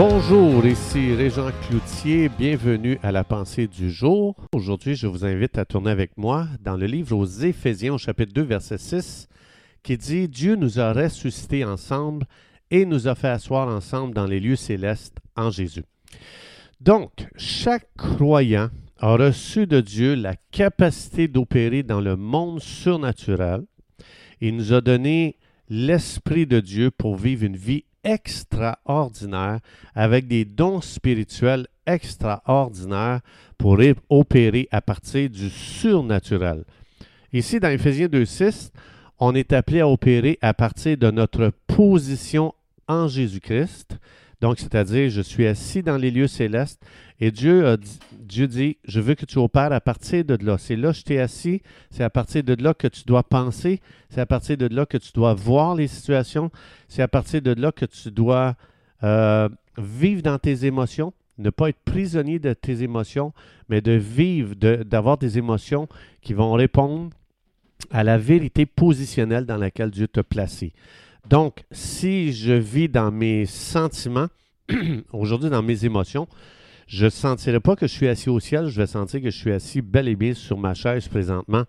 Bonjour, ici Régent Cloutier, bienvenue à la pensée du jour. Aujourd'hui, je vous invite à tourner avec moi dans le livre aux Éphésiens au chapitre 2 verset 6 qui dit Dieu nous a ressuscités ensemble et nous a fait asseoir ensemble dans les lieux célestes en Jésus. Donc, chaque croyant a reçu de Dieu la capacité d'opérer dans le monde surnaturel. Il nous a donné l'Esprit de Dieu pour vivre une vie extraordinaire avec des dons spirituels extraordinaires pour opérer à partir du surnaturel. Ici, dans Éphésiens 2.6, on est appelé à opérer à partir de notre position en Jésus-Christ. Donc, c'est-à-dire, je suis assis dans les lieux célestes et Dieu, dit, je veux que tu opères à partir de là. C'est là que je t'ai assis, c'est à partir de là que tu dois penser, c'est à partir de là que tu dois voir les situations, c'est à partir de là que tu dois euh, vivre dans tes émotions, ne pas être prisonnier de tes émotions, mais de vivre, d'avoir des émotions qui vont répondre à la vérité positionnelle dans laquelle Dieu t'a placé. Donc, si je vis dans mes sentiments, aujourd'hui dans mes émotions, je ne sentirai pas que je suis assis au ciel, je vais sentir que je suis assis bel et bien sur ma chaise présentement.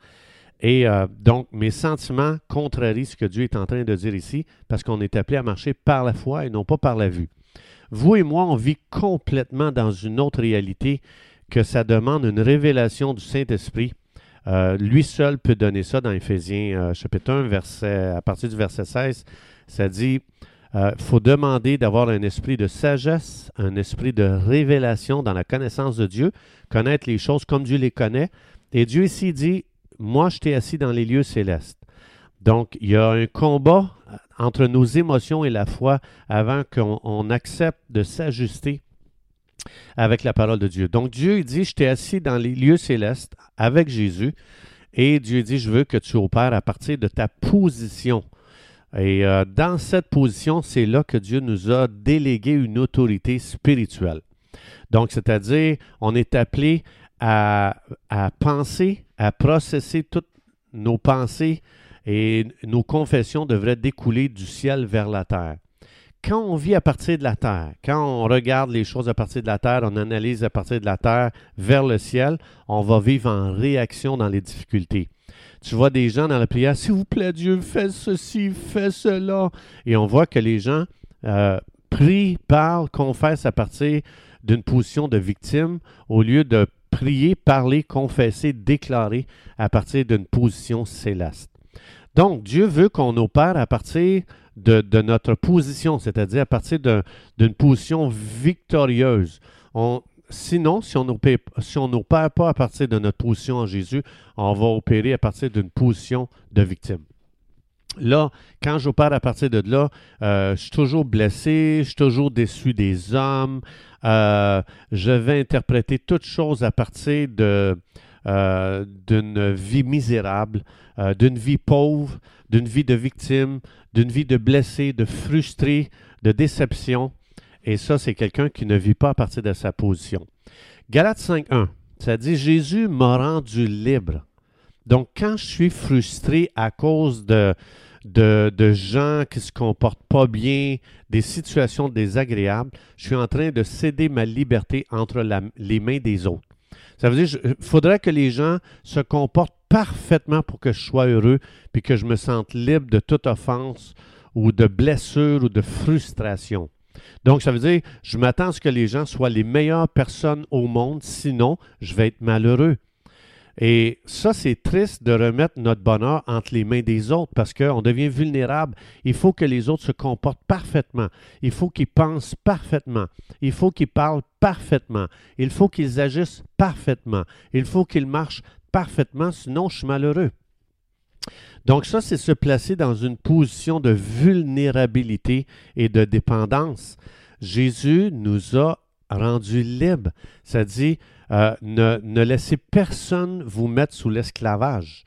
Et euh, donc, mes sentiments contrarient ce que Dieu est en train de dire ici, parce qu'on est appelé à marcher par la foi et non pas par la vue. Vous et moi, on vit complètement dans une autre réalité que ça demande une révélation du Saint-Esprit. Euh, lui seul peut donner ça dans Éphésiens euh, chapitre 1, verset, à partir du verset 16. Ça dit il euh, faut demander d'avoir un esprit de sagesse, un esprit de révélation dans la connaissance de Dieu, connaître les choses comme Dieu les connaît. Et Dieu ici dit, moi je t'ai assis dans les lieux célestes. Donc, il y a un combat entre nos émotions et la foi avant qu'on accepte de s'ajuster avec la parole de Dieu. Donc, Dieu dit, je t'ai assis dans les lieux célestes avec Jésus. Et Dieu dit, je veux que tu opères à partir de ta position et euh, dans cette position, c'est là que Dieu nous a délégué une autorité spirituelle. Donc, c'est-à-dire, on est appelé à, à, penser, à processer toutes nos pensées et nos confessions devraient découler du ciel vers la terre. Quand on vit à partir de la terre, quand on regarde les choses à partir de la terre, on analyse à partir de la terre vers le ciel, on va vivre en réaction dans les difficultés. Tu vois des gens dans la prière, s'il vous plaît Dieu, fais ceci, fais cela. Et on voit que les gens euh, prient, parlent, confessent à partir d'une position de victime au lieu de prier, parler, confesser, déclarer à partir d'une position céleste. Donc, Dieu veut qu'on opère à partir de, notre position, c'est-à-dire à partir d'une position victorieuse. On, Sinon, si on n'opère pas à partir de notre position en Jésus, on va opérer à partir d'une position de victime. Là, quand j'opère à partir de là, euh, je suis toujours blessé, je suis toujours déçu des hommes, euh, je vais interpréter toutes choses à partir de, euh, d'une vie misérable, d'une vie pauvre, d'une vie de victime, d'une vie de blessé, de frustré, de déception. Et ça, c'est quelqu'un qui ne vit pas à partir de sa position. Galates 5.1, ça dit Jésus m'a rendu libre. Donc, quand je suis frustré à cause de, de, gens qui ne se comportent pas bien, des situations désagréables, je suis en train de céder ma liberté entre les mains des autres. Ça veut dire qu'il faudrait que les gens se comportent parfaitement pour que je sois heureux, puis que je me sente libre de toute offense ou de blessure ou de frustration. Donc, ça veut dire, je m'attends à ce que les gens soient les meilleures personnes au monde, sinon, je vais être malheureux. Et ça, c'est triste de remettre notre bonheur entre les mains des autres parce qu'on devient vulnérable. Il faut que les autres se comportent parfaitement. Il faut qu'ils pensent parfaitement. Il faut qu'ils parlent parfaitement. Il faut qu'ils agissent parfaitement. Il faut qu'ils marchent parfaitement, sinon je suis malheureux. Donc ça, c'est se placer dans une position de vulnérabilité et de dépendance. Jésus nous a rendus libres. Ça dit, euh, ne, ne, laissez personne vous mettre sous l'esclavage,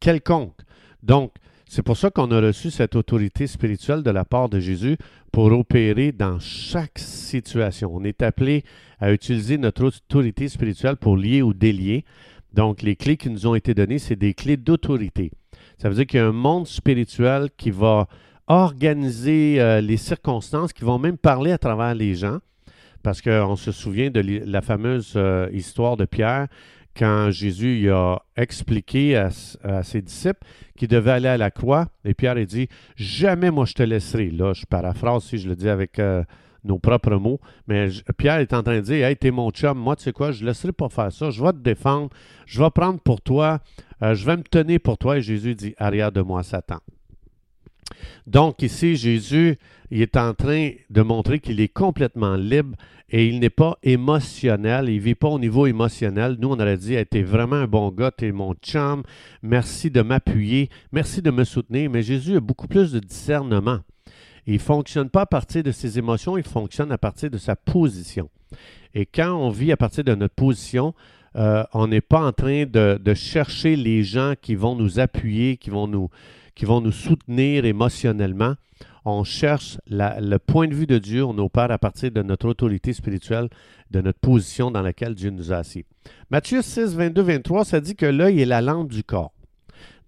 quelconque. Donc, c'est pour ça qu'on a reçu cette autorité spirituelle de la part de Jésus pour opérer dans chaque situation. On est appelé à utiliser notre autorité spirituelle pour lier ou délier. Donc, les clés qui nous ont été données, c'est des clés d'autorité. Ça veut dire qu'il y a un monde spirituel qui va organiser euh, les circonstances, qui vont même parler à travers les gens. Parce qu'on se souvient de la fameuse euh, histoire de Pierre quand Jésus a expliqué à, ses disciples qu'il devait aller à la croix. Et Pierre a dit Jamais moi je te laisserai. Là, je paraphrase si je le dis avec euh, nos propres mots. Mais Pierre est en train de dire Hey, t'es mon chum, moi, tu sais quoi, je ne laisserai pas faire ça. Je vais te défendre. Je vais prendre pour toi. Euh, je vais me tenir pour toi. Et Jésus dit Arrière de moi, Satan. Donc ici, Jésus est en train de montrer qu'il est complètement libre et il n'est pas émotionnel, il ne vit pas au niveau émotionnel. Nous, on aurait dit, tu es vraiment un bon gars, tu es mon chum, merci de m'appuyer, merci de me soutenir, mais Jésus a beaucoup plus de discernement. Il ne fonctionne pas à partir de ses émotions, il fonctionne à partir de sa position. Et quand on vit à partir de notre position, euh, on n'est pas en train de, chercher les gens qui vont nous appuyer, qui vont nous, qui vont nous soutenir émotionnellement on cherche le point de vue de Dieu, on opère à partir de notre autorité spirituelle, de notre position dans laquelle Dieu nous a assis. Matthieu 6, 22, 23, ça dit que l'œil est la lampe du corps.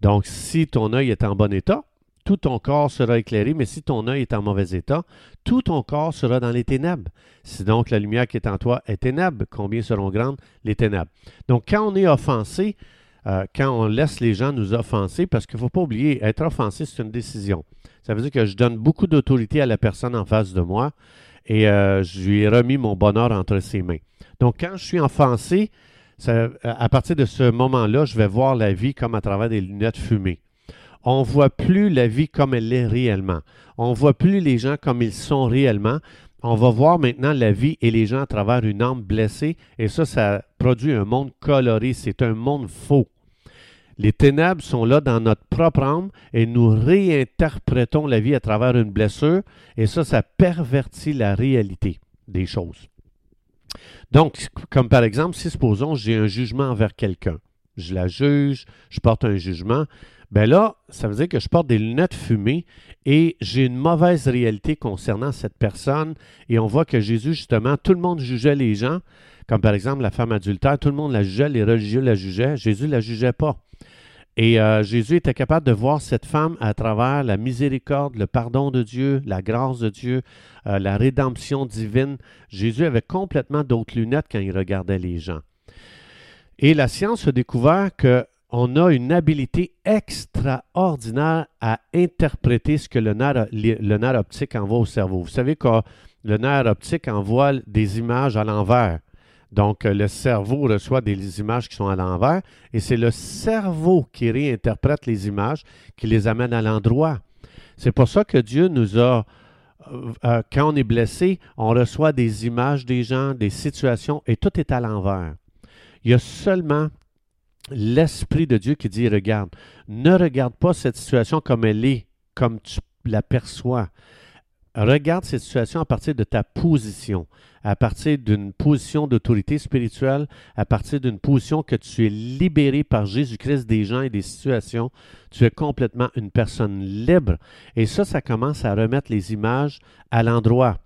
Donc, si ton œil est en bon état, tout ton corps sera éclairé, mais si ton œil est en mauvais état, tout ton corps sera dans les ténèbres. Si donc la lumière qui est en toi est ténèbre, combien seront grandes? Les ténèbres? Donc, quand on est offensé, euh, quand on laisse les gens nous offenser, parce qu'il ne faut pas oublier, être offensé, c'est une décision. Ça veut dire que je donne beaucoup d'autorité à la personne en face de moi et euh, je lui ai remis mon bonheur entre ses mains. Donc, quand je suis offensé, à partir de ce moment-là, je vais voir la vie comme à travers des lunettes fumées. On ne voit plus la vie comme elle est réellement. On ne voit plus les gens comme ils sont réellement. On va voir maintenant la vie et les gens à travers une âme blessée. Et ça, ça produit un monde coloré. C'est un monde faux. Les ténèbres sont là dans notre propre âme et nous réinterprétons la vie à travers une blessure et ça, ça pervertit la réalité des choses. Donc, comme par exemple, si supposons j'ai un jugement envers quelqu'un, je la juge, je porte un jugement, ben là, ça veut dire que je porte des lunettes fumées et j'ai une mauvaise réalité concernant cette personne. Et on voit que Jésus, justement, tout le monde jugeait les gens, comme par exemple la femme adultère, tout le monde la jugeait, les religieux la jugeaient, Jésus ne la jugeait pas. Et euh, Jésus était capable de voir cette femme à travers la miséricorde, le pardon de Dieu, la grâce de Dieu, euh, la rédemption divine. Jésus avait complètement d'autres lunettes quand il regardait les gens. Et la science a découvert qu'on a une habilité extraordinaire à interpréter ce que le nerf, le nerf optique envoie au cerveau. Vous savez que le nerf optique envoie des images à l'envers. Donc, euh, le cerveau reçoit des images qui sont à l'envers et c'est le cerveau qui réinterprète les images, qui les amène à l'endroit. C'est pour ça que Dieu nous a, euh, euh, quand on est blessé, on reçoit des images des gens, des situations et tout est à l'envers. Il y a seulement l'Esprit de Dieu qui dit, regarde, ne regarde pas cette situation comme elle est, comme tu la perçois. Regarde cette situation à partir de ta position, à partir d'une position d'autorité spirituelle, à partir d'une position que tu es libéré par Jésus-Christ des gens et des situations. Tu es complètement une personne libre. Et ça, ça commence à remettre les images à l'endroit.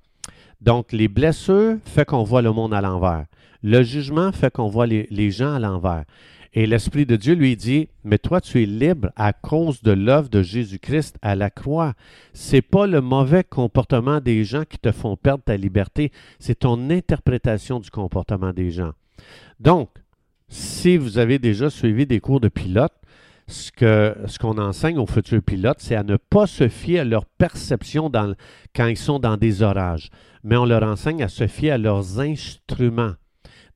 Donc, les blessures fait qu'on voit le monde à l'envers. Le jugement fait qu'on voit les, les gens à l'envers. Et l'Esprit de Dieu lui dit, mais toi tu es libre à cause de l'œuvre de Jésus-Christ à la croix. C'est pas le mauvais comportement des gens qui te font perdre ta liberté, c'est ton interprétation du comportement des gens. Donc, si vous avez déjà suivi des cours de pilote, ce qu'on enseigne aux futurs pilotes, c'est à ne pas se fier à leur perception quand ils sont dans des orages, mais on leur enseigne à se fier à leurs instruments.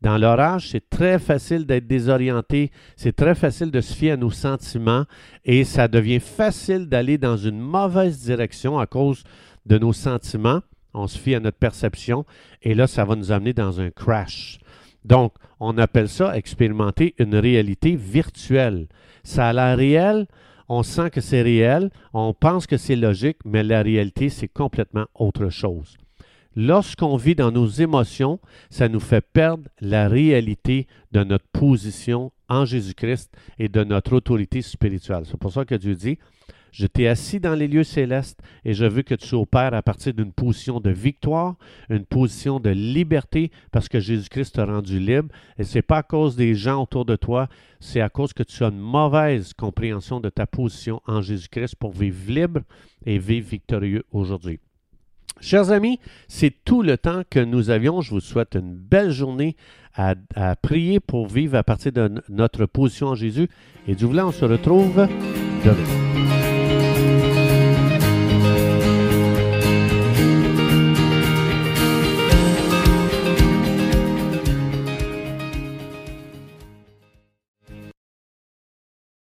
Dans l'orage, c'est très facile d'être désorienté, c'est très facile de se fier à nos sentiments et ça devient facile d'aller dans une mauvaise direction à cause de nos sentiments. On se fie à notre perception et là, ça va nous amener dans un crash. Donc, on appelle ça expérimenter une réalité virtuelle. Ça a l'air réel, on sent que c'est réel, on pense que c'est logique, mais la réalité, c'est complètement autre chose. Lorsqu'on vit dans nos émotions, ça nous fait perdre la réalité de notre position en Jésus-Christ et de notre autorité spirituelle. C'est pour ça que Dieu dit, je t'ai assis dans les lieux célestes et je veux que tu opères à partir d'une position de victoire, une position de liberté, parce que Jésus-Christ t'a rendu libre. Et ce n'est pas à cause des gens autour de toi, c'est à cause que tu as une mauvaise compréhension de ta position en Jésus-Christ pour vivre libre et vivre victorieux aujourd'hui. Chers amis, c'est tout le temps que nous avions. Je vous souhaite une belle journée à, prier pour vivre à partir de notre position en Jésus. Et du voulant, on se retrouve demain.